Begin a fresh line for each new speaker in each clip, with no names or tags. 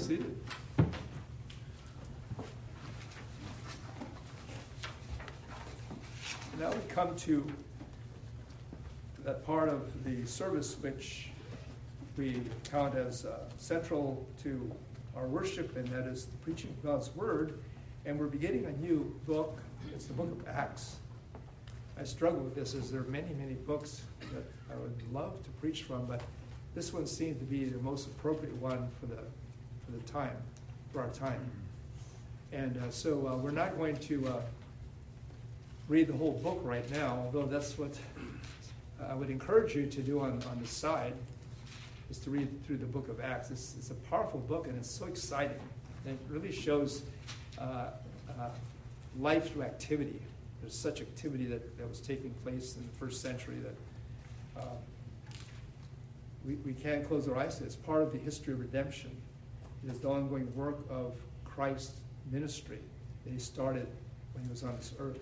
seated. Now we come to that part of the service which we count as uh, central to our worship, and that is the preaching of God's Word. And we're beginning a new book. It's the book of Acts. I struggle with this as there are many, many books that I would love to preach from, but this one seemed to be the most appropriate one for the, for the time, for our time. And uh, so uh, we're not going to uh, read the whole book right now, although that's what I would encourage you to do on, on the side, is to read through the book of Acts. It's, it's a powerful book and it's so exciting. And it really shows uh, uh, life through activity. There's such activity that, that was taking place in the first century that uh, we, we can't close our eyes to. It's part of the history of redemption. It is the ongoing work of Christ's ministry that he started when he was on this earth.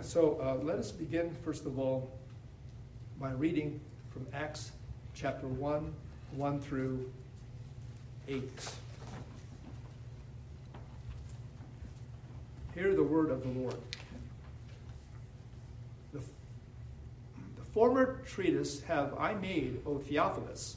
so uh, let us begin, first of all, by reading from Acts chapter 1, 1 through 8. Hear the word of the Lord. The, the former treatise have I made, O Theophilus,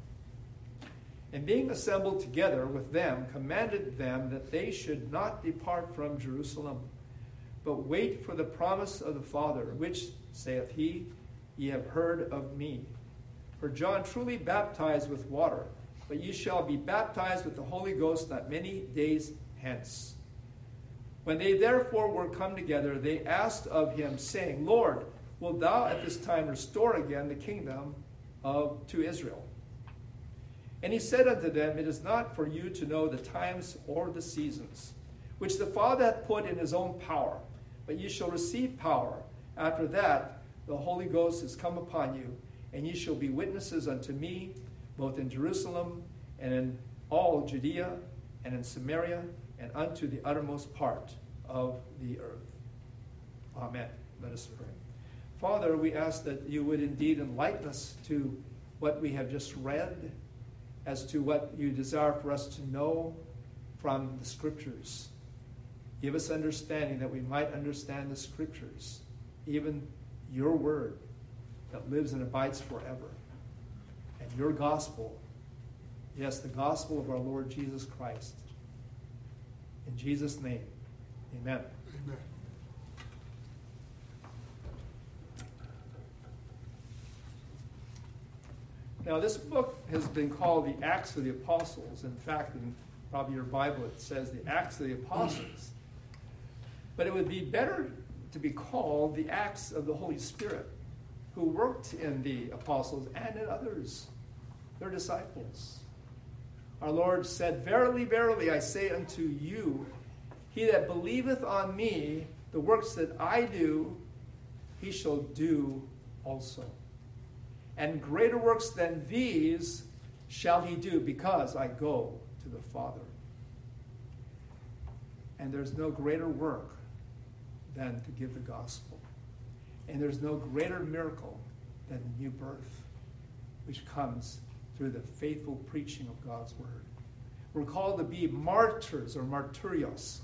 And being assembled together with them, commanded them that they should not depart from Jerusalem, but wait for the promise of the Father, which, saith he, ye have heard of me. For John truly baptized with water, but ye shall be baptized with the Holy Ghost not many days hence. When they therefore were come together, they asked of him, saying, Lord, wilt thou at this time restore again the kingdom of to Israel? And he said unto them, It is not for you to know the times or the seasons, which the Father hath put in his own power, but ye shall receive power. After that, the Holy Ghost is come upon you, and ye shall be witnesses unto me, both in Jerusalem and in all Judea and in Samaria and unto the uttermost part of the earth. Amen. Let us pray. Father, we ask that you would indeed enlighten us to what we have just read, as to what you desire for us to know from the Scriptures. Give us understanding that we might understand the Scriptures, even your word that lives and abides forever, and your gospel. Yes, the gospel of our Lord Jesus Christ in Jesus' name, amen. Now, this book has been called the Acts of the Apostles. In fact, in probably your Bible, it says the Acts of the Apostles. But it would be better to be called the Acts of the Holy Spirit, who worked in the apostles and in others, their disciples. Our Lord said, Verily, verily, I say unto you, he that believeth on me, the works that I do, he shall do also. And greater works than these shall he do, because I go to the Father. And there's no greater work than to give the gospel. And there's no greater miracle than the new birth, which comes through the faithful preaching of God's word. We're called to be martyrs or martyrios,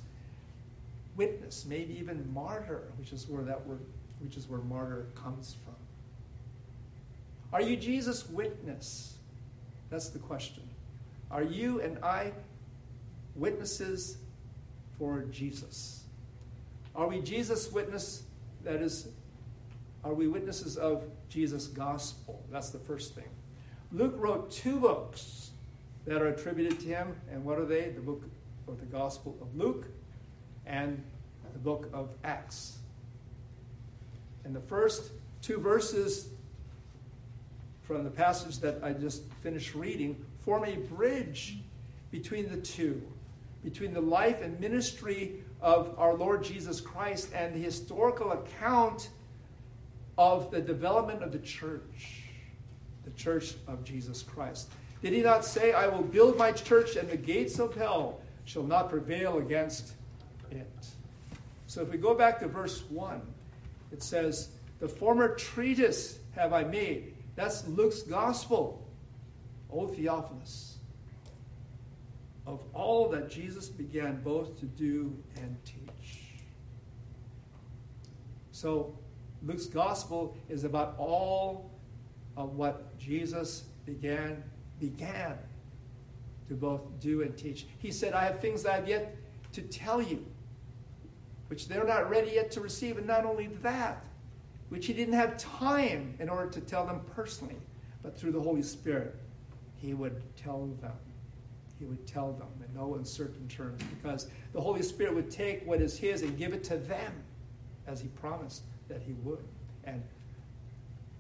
witness, maybe even martyr, which is where that word, which is where martyr comes from. Are you Jesus' witness? That's the question. Are you and I witnesses for Jesus? Are we Jesus' witness? That is, are we witnesses of Jesus' gospel? That's the first thing. Luke wrote two books that are attributed to him. And what are they? The book of the Gospel of Luke and the book of Acts. And the first two verses from the passage that I just finished reading form a bridge between the two, between the life and ministry of our Lord Jesus Christ and the historical account of the development of the church, the church of Jesus Christ. Did he not say, I will build my church and the gates of hell shall not prevail against it? So if we go back to verse 1, it says, The former treatise have I made. That's Luke's gospel. O Theophilus, of all that Jesus began both to do and teach. So Luke's gospel is about all of what Jesus began began to both do and teach. He said, I have things I have yet to tell you, which they're not ready yet to receive. And not only that, which he didn't have time in order to tell them personally, but through the Holy Spirit, he would tell them. He would tell them in no uncertain terms because the Holy Spirit would take what is his and give it to them as he promised that he would. And,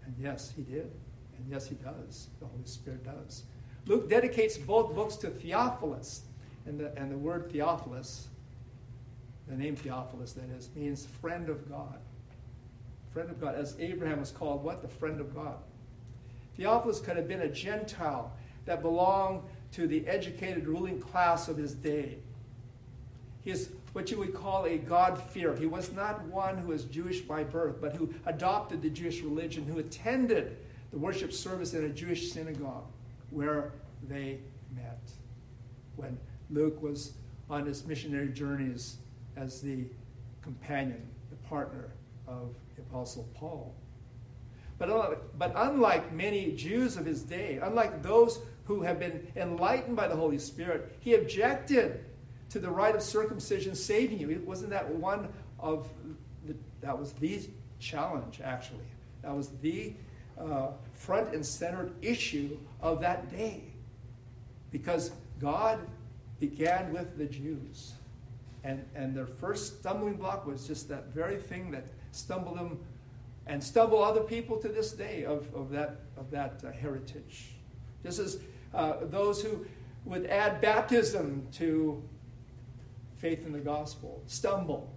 and yes, he did. And yes, he does. The Holy Spirit does. Luke dedicates both books to Theophilus. And the, and the word Theophilus, the name Theophilus, that is, means friend of God. Friend of God. As Abraham was called, what? The friend of God. Theophilus could have been a Gentile that belonged to the educated ruling class of his day. He is what you would call a God-fearer. He was not one who was Jewish by birth, but who adopted the Jewish religion, who attended the worship service in a Jewish synagogue where they met when Luke was on his missionary journeys as the companion, the partner of the Apostle Paul. But, but unlike many Jews of his day, unlike those who have been enlightened by the Holy Spirit, he objected to the rite of circumcision saving you. Wasn't that one of the, that was the challenge, actually? That was the uh, front and centered issue of that day. Because God began with the Jews. And, and their first stumbling block was just that very thing that stumbled them and stumble other people to this day of, of that, of that uh, heritage. Just as uh, those who would add baptism to faith in the gospel stumble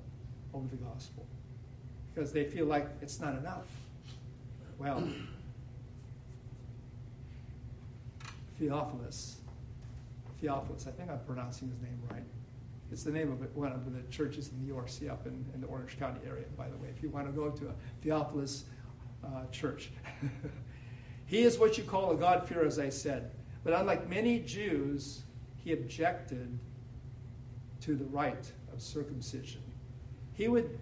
over the gospel because they feel like it's not enough. Well, Theophilus, Theophilus, I think I'm pronouncing his name right. It's the name of it, one of the churches in York, see up in, in the Orange County area, by the way, if you want to go to a Theophilus uh, church. he is what you call a God-fearer, as I said. But unlike many Jews, he objected to the rite of circumcision. He would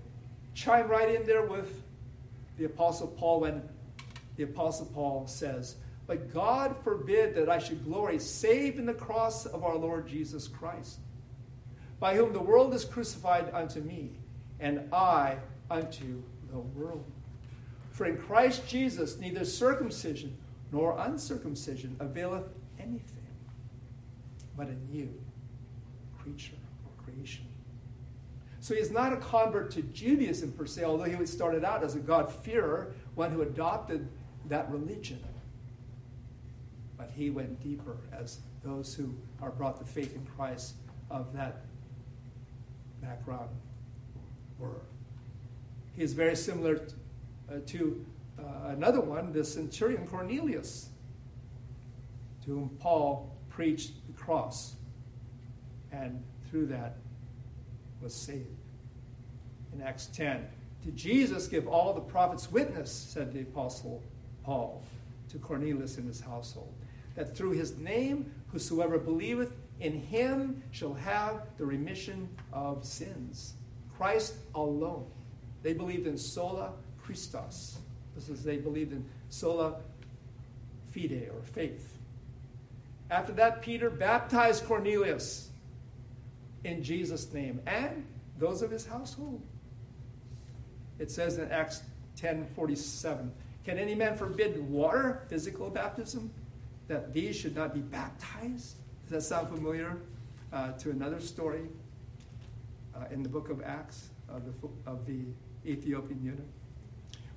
chime right in there with the Apostle Paul when the Apostle Paul says, But God forbid that I should glory save in the cross of our Lord Jesus Christ, by whom the world is crucified unto me, and I unto the world. For in Christ Jesus neither circumcision nor uncircumcision availeth anything, but a new creature or creation. So he is not a convert to Judaism per se, although he started out as a God-fearer, one who adopted that religion. But he went deeper as those who are brought to faith in Christ of that background were. He is very similar to, uh, to uh, another one, the centurion Cornelius, to whom Paul preached the cross, and through that was saved. In Acts 10, to Jesus give all the prophets witness, said the apostle Paul to Cornelius and his household, that through his name whosoever believeth in him shall have the remission of sins. Christ alone. They believed in sola Christus. This is, they believed in sola fide or faith. After that, Peter baptized Cornelius in Jesus' name and those of his household. It says in Acts 10 47, Can any man forbid water, physical baptism, that these should not be baptized? Does that sound familiar uh, to another story uh, in the book of Acts of the, of the Ethiopian eunuch?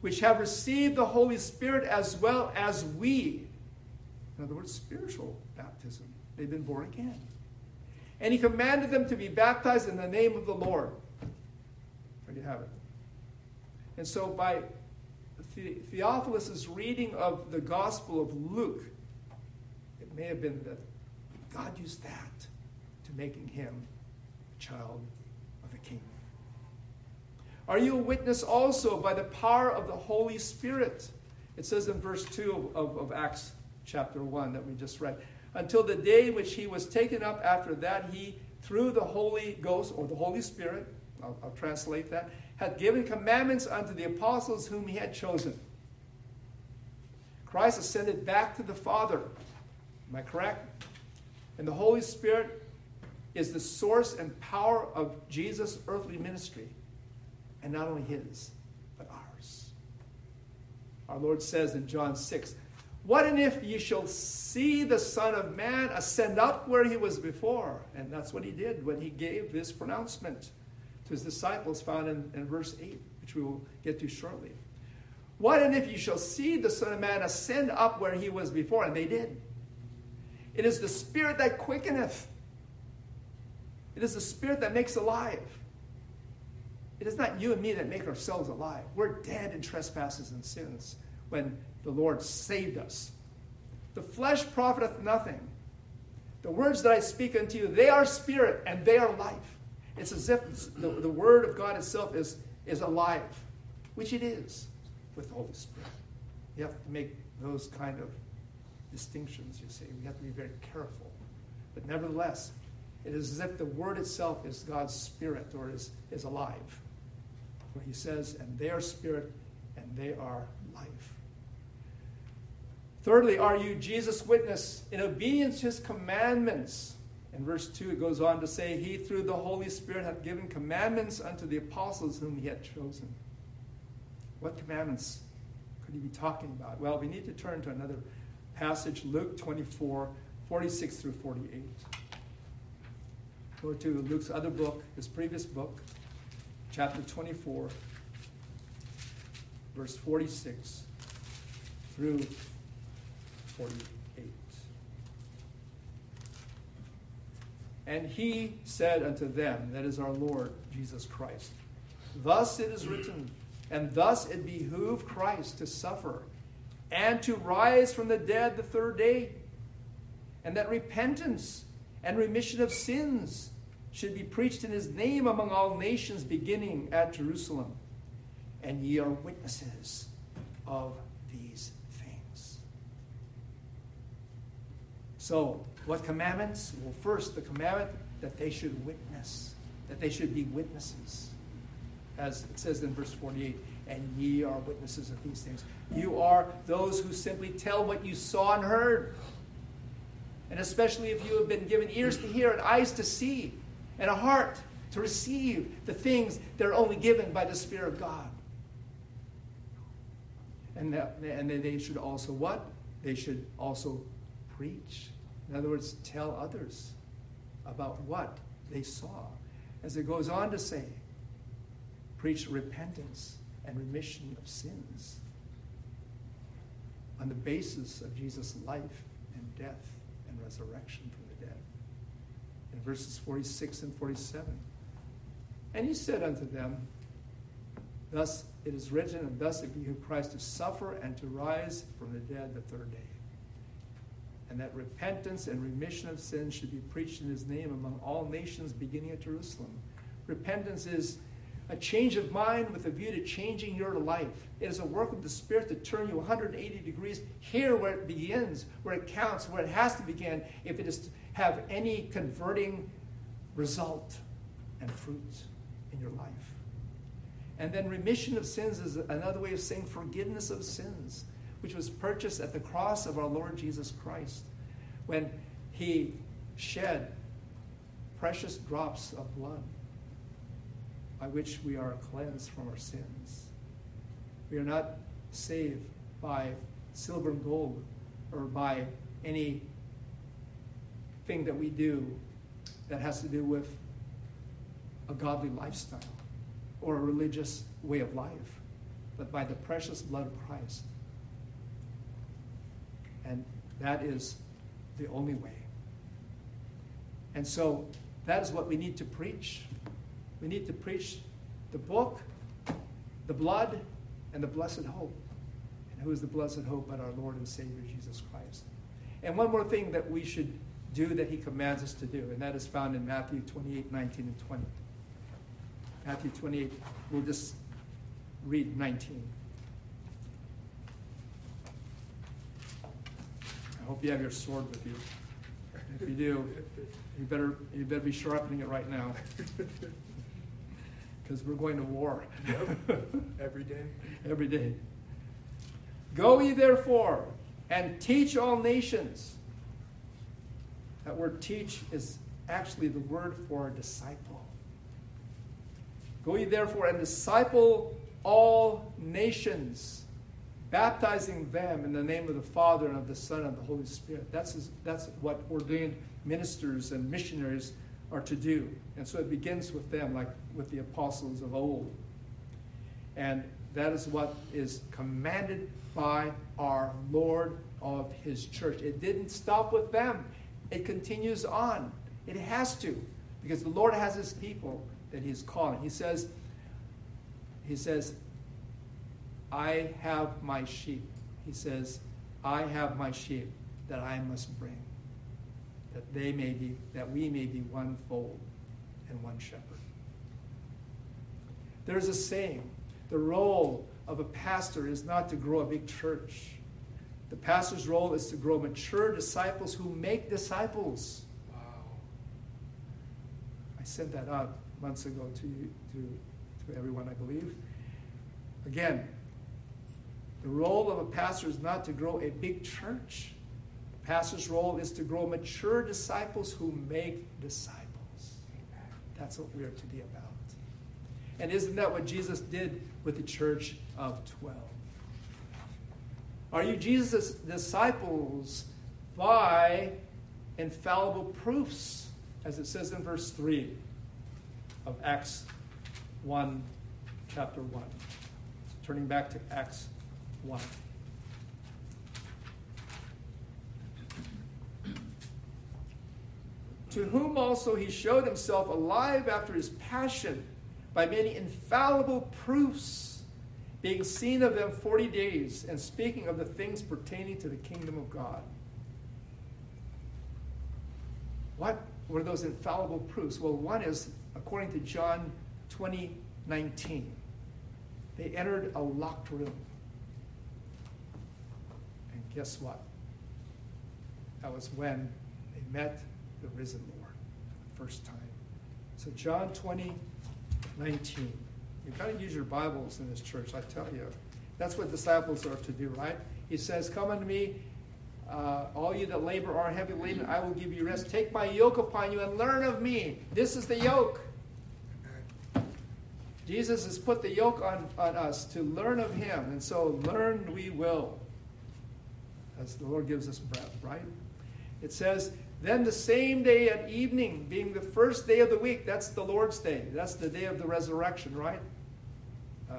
Which have received the Holy Spirit as well as we. In other words, spiritual baptism. They've been born again. And he commanded them to be baptized in the name of the Lord. There you have it. And so, by Theophilus' reading of the Gospel of Luke, it may have been that God used that to making him a child of the King. Are you a witness also by the power of the Holy Spirit? It says in verse 2 of, of, of Acts chapter 1 that we just read. Until the day which he was taken up, after that, he, through the Holy Ghost or the Holy Spirit, I'll, I'll translate that, had given commandments unto the apostles whom he had chosen. Christ ascended back to the Father. Am I correct? And the Holy Spirit is the source and power of Jesus' earthly ministry. And not only his, but ours. Our Lord says in John 6 What and if ye shall see the Son of Man ascend up where he was before? And that's what he did when he gave this pronouncement to his disciples, found in, in verse 8, which we will get to shortly. What and if you shall see the Son of Man ascend up where he was before? And they did. It is the Spirit that quickeneth. It is the Spirit that makes alive. It is not you and me that make ourselves alive. We're dead in trespasses and sins when the Lord saved us. The flesh profiteth nothing. The words that I speak unto you, they are spirit and they are life. It's as if the, the word of God itself is, is alive, which it is with the Holy Spirit. You have to make those kind of distinctions, you see. We have to be very careful. But nevertheless, it is as if the word itself is God's spirit or is, is alive. Where he says, and they are spirit and they are life. Thirdly, are you Jesus' witness in obedience to his commandments? In verse 2, it goes on to say, He through the Holy Spirit hath given commandments unto the apostles whom he had chosen. What commandments could he be talking about? Well, we need to turn to another passage, Luke 24, 46 through 48. Go to Luke's other book, his previous book, chapter 24, verse 46 through 48. And he said unto them, that is our Lord Jesus Christ, Thus it is written, and thus it behooved Christ to suffer and to rise from the dead the third day, and that repentance and remission of sins should be preached in his name among all nations, beginning at Jerusalem. And ye are witnesses of these things. So, what commandments? Well, first, the commandment that they should witness, that they should be witnesses as it says in verse 48, and ye are witnesses of these things. You are those who simply tell what you saw and heard. And especially if you have been given ears to hear and eyes to see and a heart to receive the things that are only given by the Spirit of God. And, that, and they should also what? They should also preach. In other words, tell others about what they saw. As it goes on to say, preach repentance and remission of sins on the basis of Jesus' life and death and resurrection from the dead. In verses 46 and 47. And he said unto them, Thus it is written, and thus it behooved Christ to suffer and to rise from the dead the third day. And that repentance and remission of sins should be preached in his name among all nations, beginning at Jerusalem. Repentance is a change of mind with a view to changing your life. It is a work of the Spirit to turn you 180 degrees here where it begins, where it counts, where it has to begin, if it is to have any converting result and fruit in your life. And then remission of sins is another way of saying forgiveness of sins, which was purchased at the cross of our Lord Jesus Christ when he shed precious drops of blood by which we are cleansed from our sins. We are not saved by silver and gold or by any thing that we do that has to do with a godly lifestyle or a religious way of life, but by the precious blood of Christ. And that is the only way. And so That is what we need to preach. We need to preach the book, the blood, and the blessed hope. And who is the blessed hope but our Lord and Savior Jesus Christ? And one more thing that we should do that he commands us to do, and that is found in Matthew 28 19 and 20. Matthew 28, we'll just read 19. I hope you have your sword with you. If you do, you better, you better be sharpening it right now. Because we're going to war.
Yep. Every day.
Every day. Go ye therefore and teach all nations. That word teach is actually the word for a disciple. Go ye therefore and disciple all nations, baptizing them in the name of the Father and of the Son and of the Holy Spirit. That's, that's what ordained ministers and missionaries are to do. And so it begins with them, like with the apostles of old. And that is what is commanded by our Lord of His church. It didn't stop with them, it continues on. It has to, because the Lord has His people that He's calling. He says, He says, I have my sheep. He says, I have my sheep that I must bring, that they may be, that we may be one fold and one shepherd. There's a saying the role of a pastor is not to grow a big church. The pastor's role is to grow mature disciples who make disciples.
Wow.
I sent that out months ago to you, to, to everyone, I believe. Again, the role of a pastor is not to grow a big church. Pastor's role is to grow mature disciples who make disciples. That's what we're to be about. And isn't that what Jesus did with the church of 12? Are you Jesus' disciples by infallible proofs, as it says in verse 3 of Acts 1, chapter 1? Turning back to Acts 1. To whom also he showed himself alive after his passion by many infallible proofs, being seen of them forty days, and speaking of the things pertaining to the kingdom of God. What were those infallible proofs? Well, one is, according to John 20 19, they entered a locked room. And guess what? That was when they met the risen Lord for the first time. So, John 20 19. You've got to use your Bibles in this church, I tell you. That's what disciples are to do, right? He says, Come unto me, uh, all you that labor are heavy laden, I will give you rest. Take my yoke upon you and learn of me. This is the yoke. Jesus has put the yoke on, on us to learn of him. And so learn we will. As the Lord gives us breath, right? It says, then the same day at evening, being the first day of the week, that's the Lord's day. That's the day of the resurrection, right? Uh,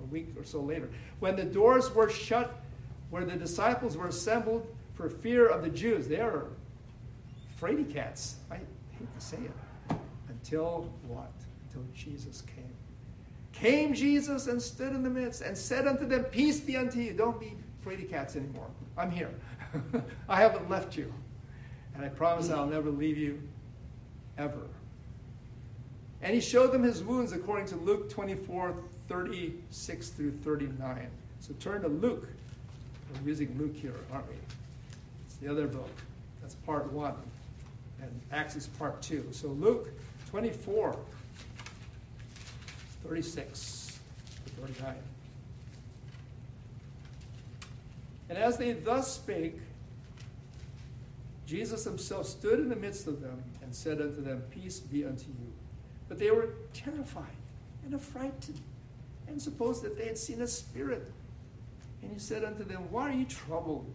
a week or so later. When the doors were shut, where the disciples were assembled for fear of the Jews, they are fraidy cats. I hate to say it. Until what? Until Jesus came. Came Jesus and stood in the midst and said unto them, Peace be unto you. Don't be fraidy cats anymore. I'm here. I haven't left you. And I promise I'll never leave you ever. And he showed them his wounds according to Luke 24 36 through 39. So turn to Luke. We're using Luke here, aren't we? It's the other book. That's part one. And Acts is part two. So Luke 24 36 to 39. And as they thus spake, Jesus himself stood in the midst of them and said unto them, Peace be unto you. But they were terrified and affrighted and supposed that they had seen a spirit. And he said unto them, Why are you troubled?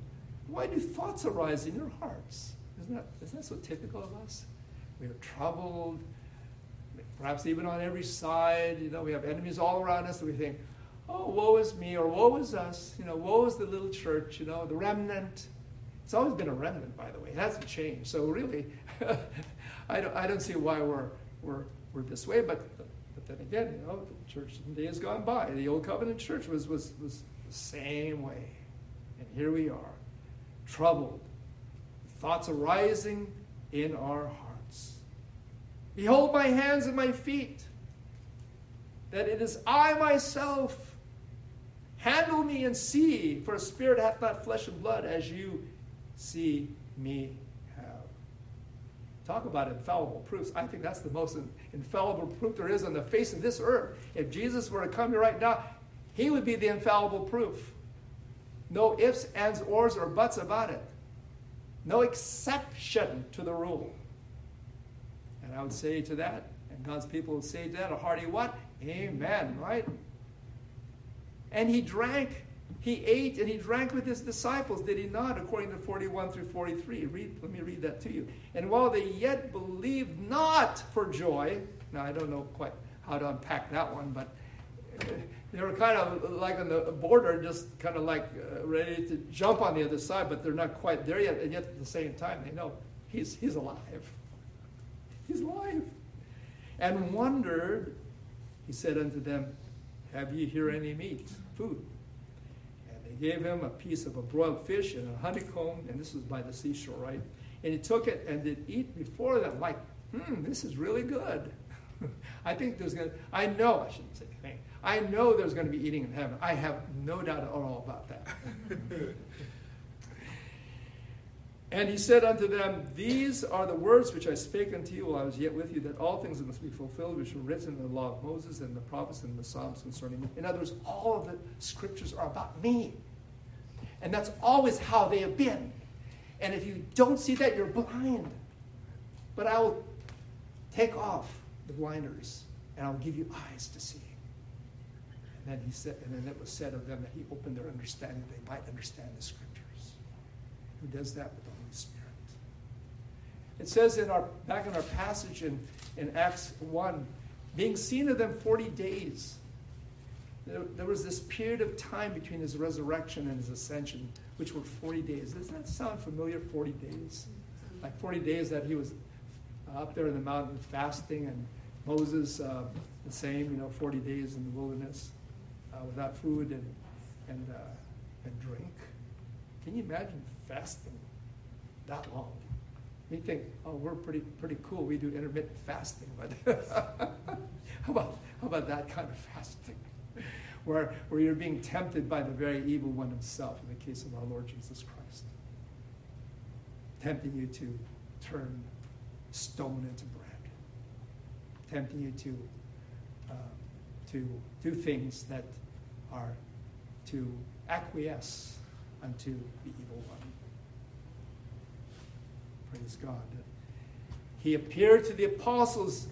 Why do thoughts arise in your hearts? Isn't that, isn't that so typical of us? We are troubled, perhaps even on every side. You know, we have enemies all around us, and we think, oh, woe is me, or woe is us. You know, woe is the little church, you know, the remnant. It's always been a remnant, by the way. It hasn't changed. So really, I, don't, I don't see why we're, we're, we're this way, but, but then again, you know, the church in the days gone by, the old covenant church was, was, was the same way. And here we are, troubled, thoughts arising in our hearts. Behold my hands and my feet, that it is I myself. Handle me and see, for a spirit hath not flesh and blood, as you see me have. Talk about infallible proofs. I think that's the most infallible proof there is on the face of this earth. If Jesus were to come here right now, he would be the infallible proof. No ifs, ands, ors, or buts about it. No exception to the rule. And I would say to that, and God's people would say to that, a hearty what? Amen, right? And he drank, he ate, and he drank with his disciples, did he not? According to 41 through 43. Read, let me read that to you. And while they yet believed not for joy, now I don't know quite how to unpack that one, but they were kind of like on the border, just kind of like uh, ready to jump on the other side, but they're not quite there yet. And yet at the same time, they know he's, he's alive. He's alive. And wondered, he said unto them, Have ye here any meat, food? Gave him a piece of a broiled fish and a honeycomb, and this was by the seashore, right? And he took it and did eat before them, like, hmm, this is really good. I think there's going to, I know, I shouldn't say anything. I know there's going to be eating in heaven. I have no doubt at all about that. and he said unto them, These are the words which I spake unto you while I was yet with you, that all things must be fulfilled which were written in the law of Moses and the prophets and the Psalms concerning me. In other words, all of the scriptures are about me. And that's always how they have been. And if you don't see that, you're blind. But I will take off the blinders and I'll give you eyes to see. And then he said, and then it was said of them that he opened their understanding, that they might understand the scriptures. Who does that with the? It says in our back in our passage in, in Acts 1, being seen of them 40 days. There, there was this period of time between his resurrection and his ascension, which were 40 days. Doesn't that sound familiar? 40 days? Like 40 days that he was up there in the mountain fasting, and Moses, uh, the same, you know, 40 days in the wilderness uh, without food and, and, uh, and drink. Can you imagine fasting that long? You think, oh, we're pretty, pretty cool. We do intermittent fasting, but how, about, how about that kind of fasting? Where, where you're being tempted by the very evil one himself, in the case of our Lord Jesus Christ. Tempting you to turn stone into bread. Tempting you to, uh, to do things that are to acquiesce unto the evil one. Praise God. He appeared to the apostles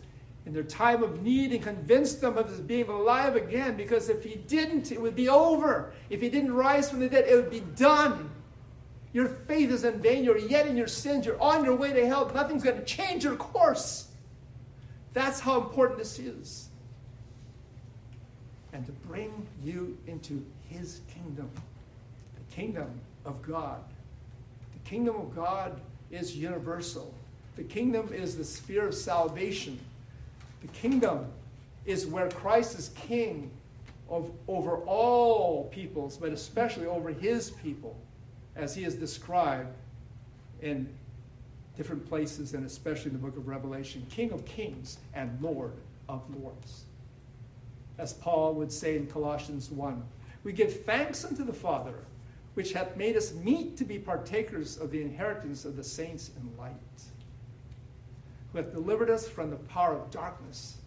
in their time of need and convinced them of his being alive again because if he didn't, it would be over. If he didn't rise from the dead, it would be done. Your faith is in vain. You're yet in your sins. You're on your way to hell. Nothing's going to change your course. That's how important this is and to bring you into his kingdom, the kingdom of God. The kingdom of God is universal. The kingdom is the sphere of salvation. The kingdom is where Christ is king of, over all peoples, but especially over his people, as he is described in different places, and especially in the book of Revelation King of kings and Lord of lords as Paul would say in Colossians 1. We give thanks unto the Father, which hath made us meet to be partakers of the inheritance of the saints in light, who hath delivered us from the power of darkness,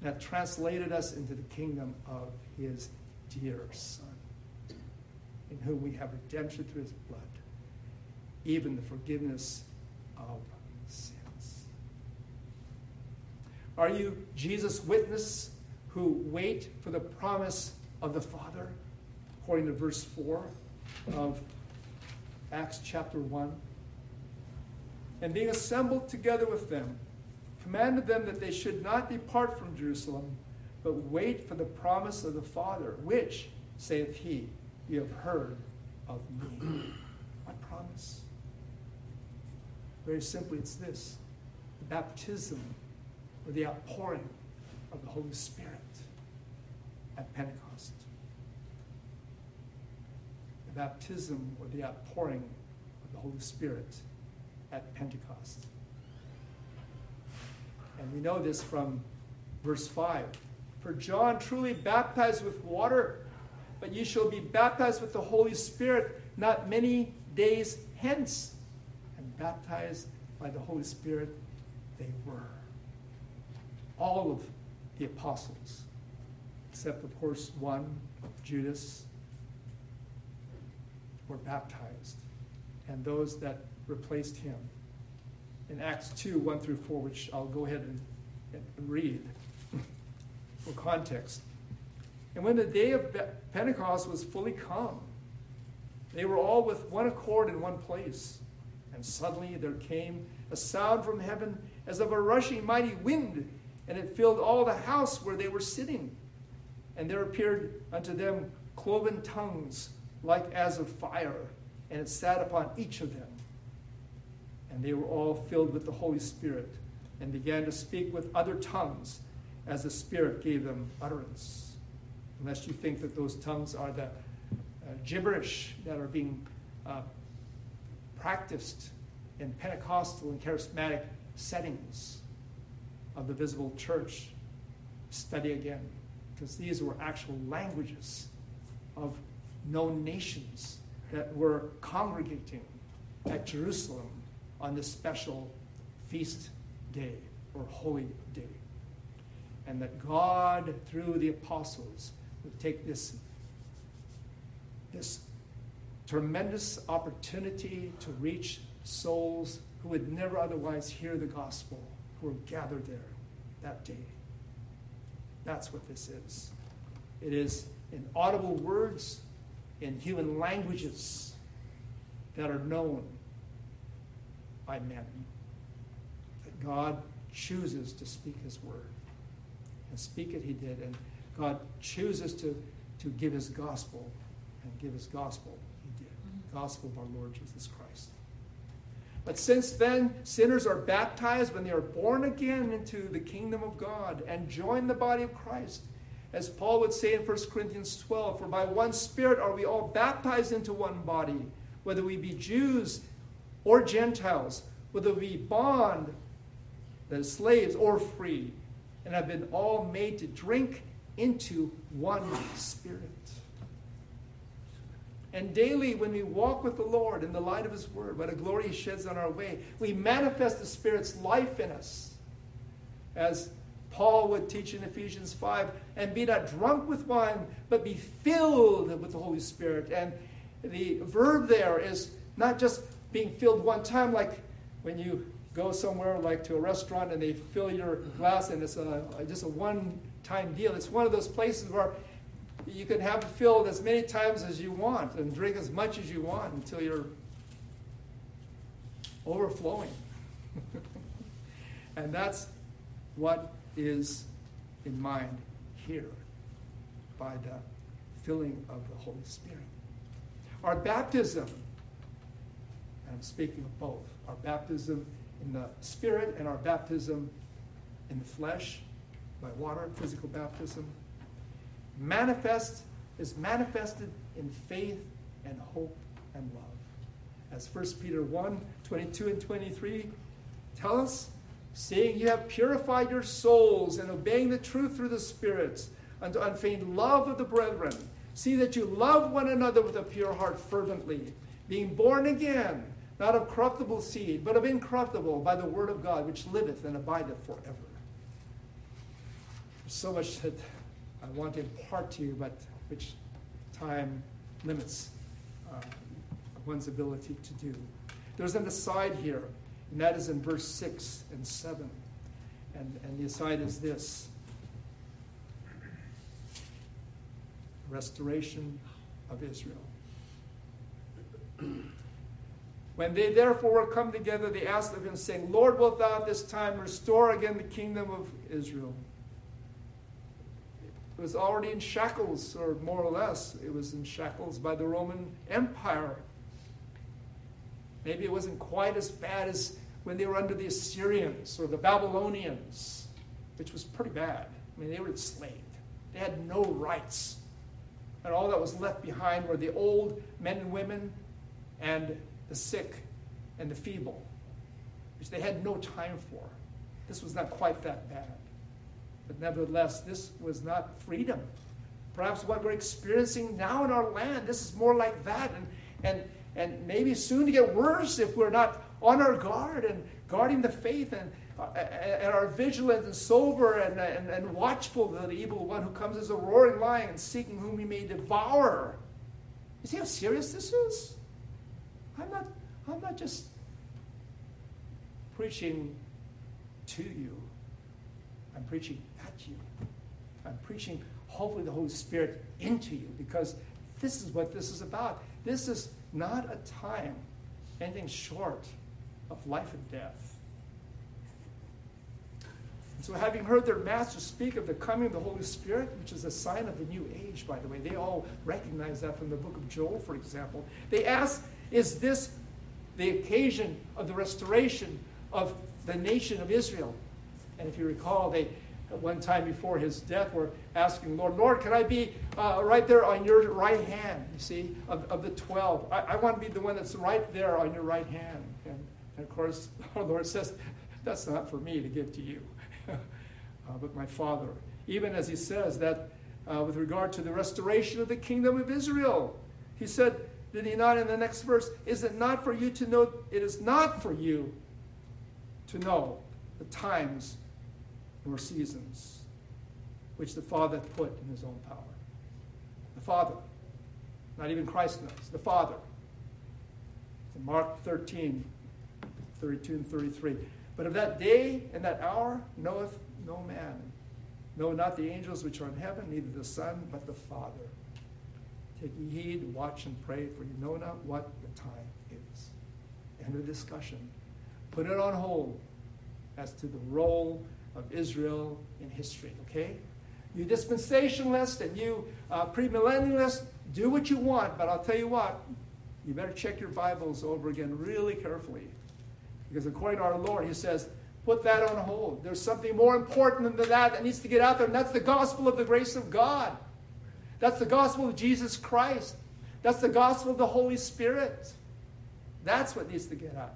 and hath translated us into the kingdom of his dear Son, in whom we have redemption through his blood, even the forgiveness of sins. Are you Jesus' witness who wait for the promise of the Father, according to verse 4 of Acts chapter 1. And being assembled together with them, commanded them that they should not depart from Jerusalem, but wait for the promise of the Father, which, saith he, you have heard of me. what promise? Very simply, it's this the baptism or the outpouring of the Holy Spirit at Pentecost. Baptism or the outpouring of the Holy Spirit at Pentecost. And we know this from verse 5. For John truly baptized with water, but ye shall be baptized with the Holy Spirit not many days hence. And baptized by the Holy Spirit they were. All of the apostles, except, of course, one, Judas, were baptized. And those that replaced him. In Acts 2 1 through 4, which I'll go ahead and, and read for context. And when the day of Pentecost was fully come, they were all with one accord in one place. And suddenly there came a sound from heaven as of a rushing mighty wind, and it filled all the house where they were sitting. And there appeared unto them cloven tongues like as of fire, and it sat upon each of them. And they were all filled with the Holy Spirit, and began to speak with other tongues as the Spirit gave them utterance. Unless you think that those tongues are the uh, gibberish that are being uh, practiced in Pentecostal and charismatic settings of the visible church, study again, because these were actual languages of known nations that were congregating at Jerusalem on this special feast day or holy day and that God, through the apostles, would take this, this tremendous opportunity to reach souls who would never otherwise hear the gospel, who were gathered there that day. That's what this is. It is in audible words, in human languages that are known by men. That God chooses to speak his word and speak it he did. And God chooses to, to give his gospel and give his gospel he did. Mm-hmm. Gospel of our Lord Jesus Christ. But since then, sinners are baptized when they are born again into the kingdom of God and join the body of Christ. As Paul would say in 1 Corinthians 12, for by one Spirit are we all baptized into one body, whether we be Jews or Gentiles, whether we be bond, that is slaves, or free and have been all made to drink into one spirit. And daily, when we walk with the Lord in the light of His Word, what a glory He sheds on our way, we manifest the Spirit's life in us. As Paul would teach in Ephesians 5 and be not drunk with wine, but be filled with the Holy Spirit. And the verb there is not just being filled one time, like when you go somewhere like to a restaurant and they fill your glass and it's a, just a one-time deal. It's one of those places where you can have it filled as many times as you want and drink as much as you want until you're overflowing. and that's what is in mind here by the filling of the Holy Spirit. Our baptism, and I'm speaking of both, our baptism in the spirit and our baptism in the flesh by water, physical baptism. Manifest is manifested in faith and hope and love. As 1 Peter 1 22 and 23 tell us, saying, You have purified your souls and obeying the truth through the Spirit unto unfeigned love of the brethren. See that you love one another with a pure heart fervently, being born again not of corruptible seed, but of incorruptible by the word of God, which liveth and abideth forever. There's so much that I want to impart to you, but which time limits uh, one's ability to do. There's an aside here, and that is in verse 6 and 7. And, and the aside is this restoration of Israel. When they therefore were come together, they asked of him, saying, Lord, wilt thou at this time restore again the kingdom of Israel? It was already in shackles, or more or less, it was in shackles by the Roman Empire. Maybe it wasn't quite as bad as when they were under the Assyrians or the Babylonians, which was pretty bad. I mean, they were enslaved, they had no rights. And all that was left behind were the old men and women and the sick and the feeble, which they had no time for. This was not quite that bad. But nevertheless, this was not freedom. Perhaps what we're experiencing now in our land, this is more like that. And, and, and maybe soon to get worse if we're not on our guard and guarding the faith and, uh, and are vigilant and sober and, and, and watchful of the evil one who comes as a roaring lion seeking whom he may devour. You see how serious this is? I'm not, I'm not just preaching to you, I'm preaching at you. I'm preaching, hopefully, the Holy Spirit into you because this is what this is about. This is not a time anything short of life and death. And so, having heard their master speak of the coming of the Holy Spirit, which is a sign of the new age, by the way, they all recognize that from the book of Joel, for example. They ask, Is this the occasion of the restoration of the nation of Israel? And if you recall, they one time before his death were asking, Lord, Lord, can I be uh, right there on your right hand, you see, of, of the 12? I, I want to be the one that's right there on your right hand. And, and of course, our Lord says, that's not for me to give to you, uh, but my Father. Even as he says that uh, with regard to the restoration of the kingdom of Israel, he said, did he not in the next verse, is it not for you to know, it is not for you to know the times nor seasons, which the Father put in his own power. The Father, not even Christ knows, the Father. In Mark 13, 32 and 33. But of that day and that hour knoweth no man, no, not the angels which are in heaven, neither the Son, but the Father. Take heed, watch and pray, for you know not what the time is. End of discussion. Put it on hold as to the role of Israel in history, okay? You dispensationalists and you uh, premillennialists, do what you want, but I'll tell you what, you better check your Bibles over again really carefully. Because according to our Lord, He says, put that on hold. There's something more important than that that needs to get out there, and that's the gospel of the grace of God. That's the gospel of Jesus Christ. That's the gospel of the Holy Spirit. That's what needs to get out.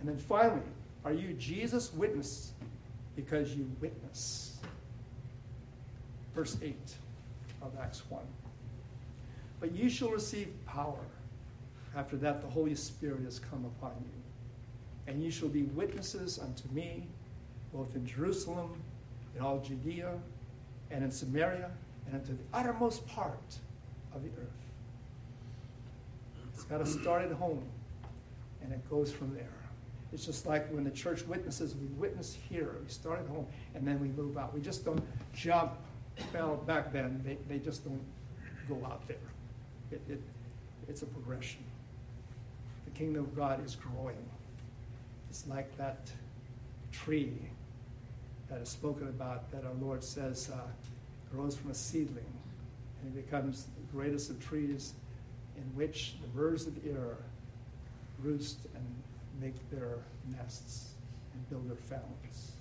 And then finally, are you Jesus' witness because you witness? Verse 8 of Acts 1. But you shall receive power. After that, the Holy Spirit has come upon you. And you shall be witnesses unto me, both in Jerusalem, in all Judea, and in Samaria, and unto the uttermost part of the earth. It's got to start at home, and it goes from there. It's just like when the church witnesses, we witness here, we start at home, and then we move out. We just don't jump. Well, back then, they, they just don't go out there. It, it, it's a progression. The kingdom of God is growing. It's like that tree that is spoken about that our Lord says uh, grows from a seedling and it becomes the greatest of trees in which the birds of the air roost and make their nests and build their families.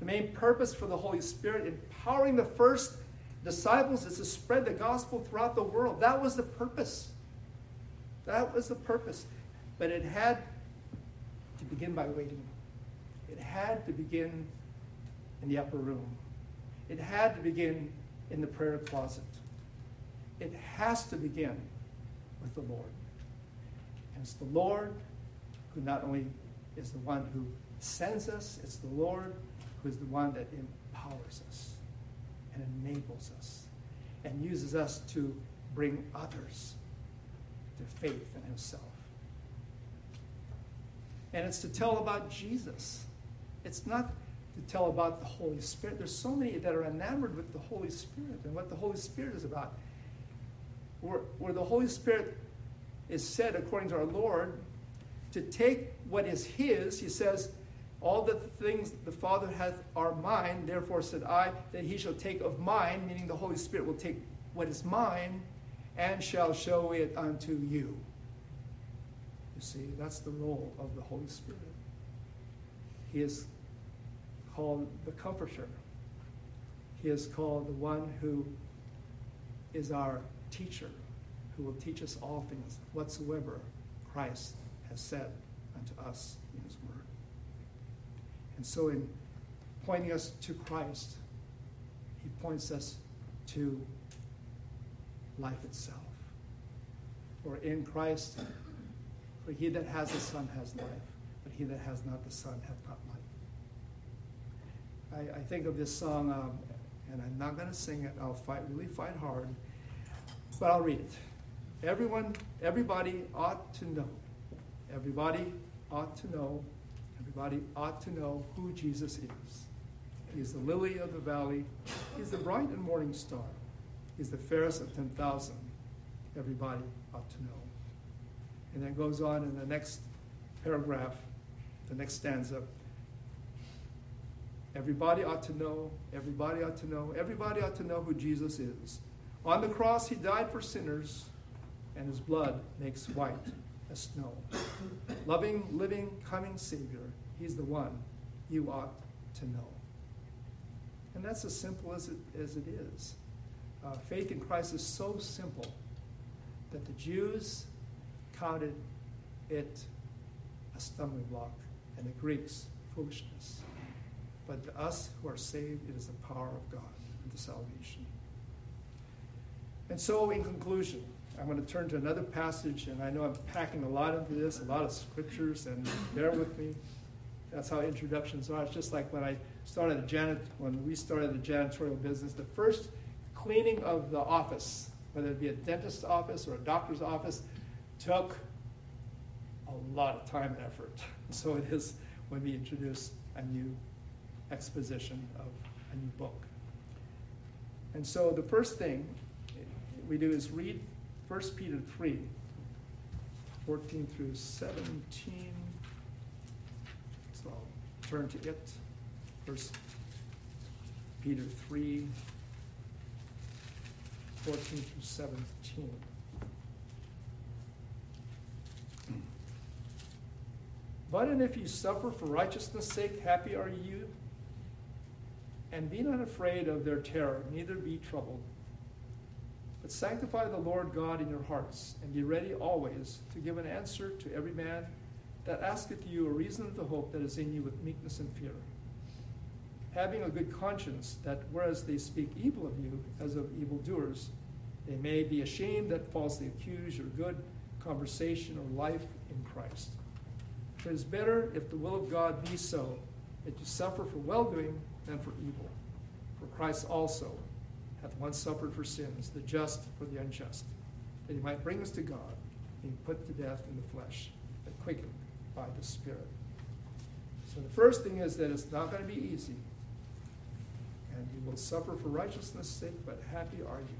The main purpose for the Holy Spirit empowering the first disciples is to spread the gospel throughout the world. That was the purpose. That was the purpose. But it had to begin by waiting. It had to begin in the upper room. It had to begin in the prayer closet. It has to begin with the Lord. And it's the Lord who not only is the one who sends us, it's the Lord who is the one that empowers us and enables us and uses us to bring others to faith in Himself. And it's to tell about Jesus. It's not to tell about the Holy Spirit. There's so many that are enamored with the Holy Spirit and what the Holy Spirit is about. Where, where the Holy Spirit is said, according to our Lord, to take what is his, he says, all the things the Father hath are mine, therefore said I, that he shall take of mine, meaning the Holy Spirit will take what is mine, and shall show it unto you. You see, that's the role of the Holy Spirit. He is called the Comforter. He is called the one who is our teacher, who will teach us all things whatsoever Christ has said unto us in his word. And so, in pointing us to Christ, he points us to life itself. For in Christ, for he that has the Son has life, but he that has not the Son hath not life. I, I think of this song, um, and I'm not going to sing it. I'll fight, really fight hard, but I'll read it. Everyone, everybody ought to know. Everybody ought to know. Everybody ought to know who Jesus is. He is the lily of the valley. He is the bright and morning star. He is the fairest of 10,000. Everybody ought to know. And then goes on in the next paragraph, the next stanza. Everybody ought to know, everybody ought to know, everybody ought to know who Jesus is. On the cross, he died for sinners, and his blood makes white as snow. Loving, living, coming Savior, he's the one you ought to know. And that's as simple as it, as it is. Uh, faith in Christ is so simple that the Jews counted it a stumbling block and the Greeks foolishness. But to us who are saved, it is the power of God unto salvation. And so, in conclusion, I'm going to turn to another passage, and I know I'm packing a lot into this, a lot of scriptures, and bear with me. That's how introductions are. It's just like when I started the janit when we started the janitorial business, the first cleaning of the office, whether it be a dentist's office or a doctor's office, took a lot of time and effort. So it is when we introduce a new exposition of a new book. And so the first thing we do is read 1 Peter 3 14 through 17. So I'll turn to it. 1 Peter 3 14 through 17. But and if you suffer for righteousness' sake, happy are you. And be not afraid of their terror, neither be troubled. But sanctify the Lord God in your hearts, and be ready always to give an answer to every man that asketh you a reason of the hope that is in you with meekness and fear. Having a good conscience, that whereas they speak evil of you as of evildoers, they may be ashamed that falsely accuse your good conversation or life in Christ. For it is better, if the will of God be so, that you suffer for well doing than for evil. For Christ also hath once suffered for sins, the just for the unjust, that he might bring us to God, being put to death in the flesh, but quickened by the Spirit. So the first thing is that it's not going to be easy. And you will suffer for righteousness' sake, but happy are you.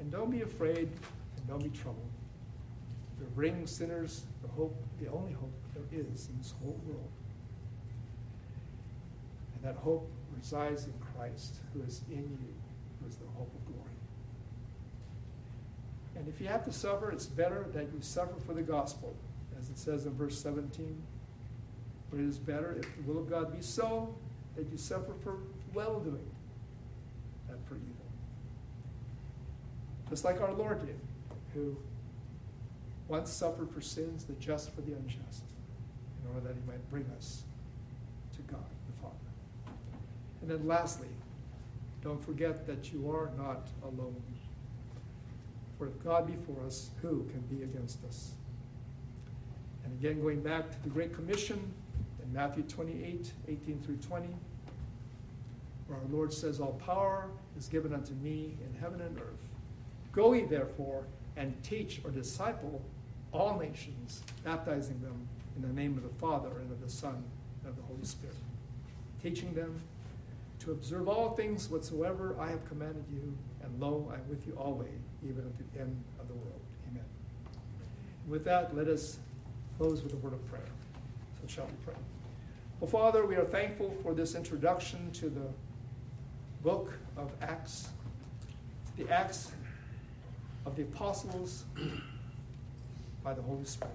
And don't be afraid, and don't be troubled. You're bringing sinners the hope, the only hope there is in this whole world. And that hope resides in Christ, who is in you, is the hope of glory. And if you have to suffer, it's better that you suffer for the gospel, as it says in verse 17. But it is better, if the will of God be so, that you suffer for well doing than for evil. Just like our Lord did, who once suffered for sins, the just for the unjust, in order that he might bring us to God the Father. And then lastly, don't forget that you are not alone. For if God be for us, who can be against us? And again, going back to the Great Commission in Matthew 28 18 through 20, where our Lord says, All power is given unto me in heaven and earth. Go ye therefore and teach or disciple all nations, baptizing them in the name of the Father and of the Son and of the Holy Spirit, teaching them to observe all things whatsoever I have commanded you, and lo, I am with you always, even unto the end of the world. Amen. With that, let us close with a word of prayer. So shall we pray. Well, Father, we are thankful for this introduction to the book of Acts, the Acts of the Apostles by the Holy Spirit.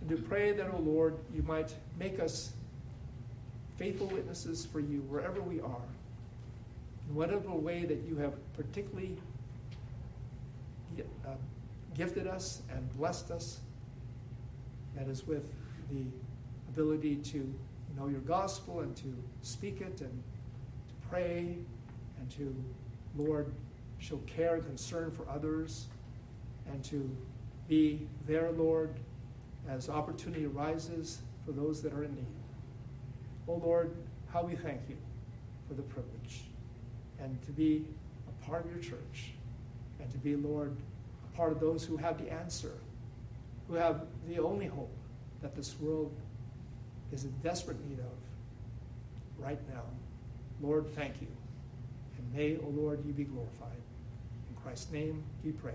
And to pray that, O oh Lord, you might make us faithful witnesses for you wherever we are, in whatever way that you have particularly uh, gifted us and blessed us, that is with the ability to know your gospel and to speak it and to pray and to, Lord, show care and concern for others and to be there, Lord, as opportunity arises for those that are in need. Oh Lord, how we thank you for the privilege and to be a part of your church and to be, Lord, a part of those who have the answer, who have the only hope that this world is in desperate need of right now. Lord, thank you. And may, O oh Lord, you be glorified. In Christ's name we pray.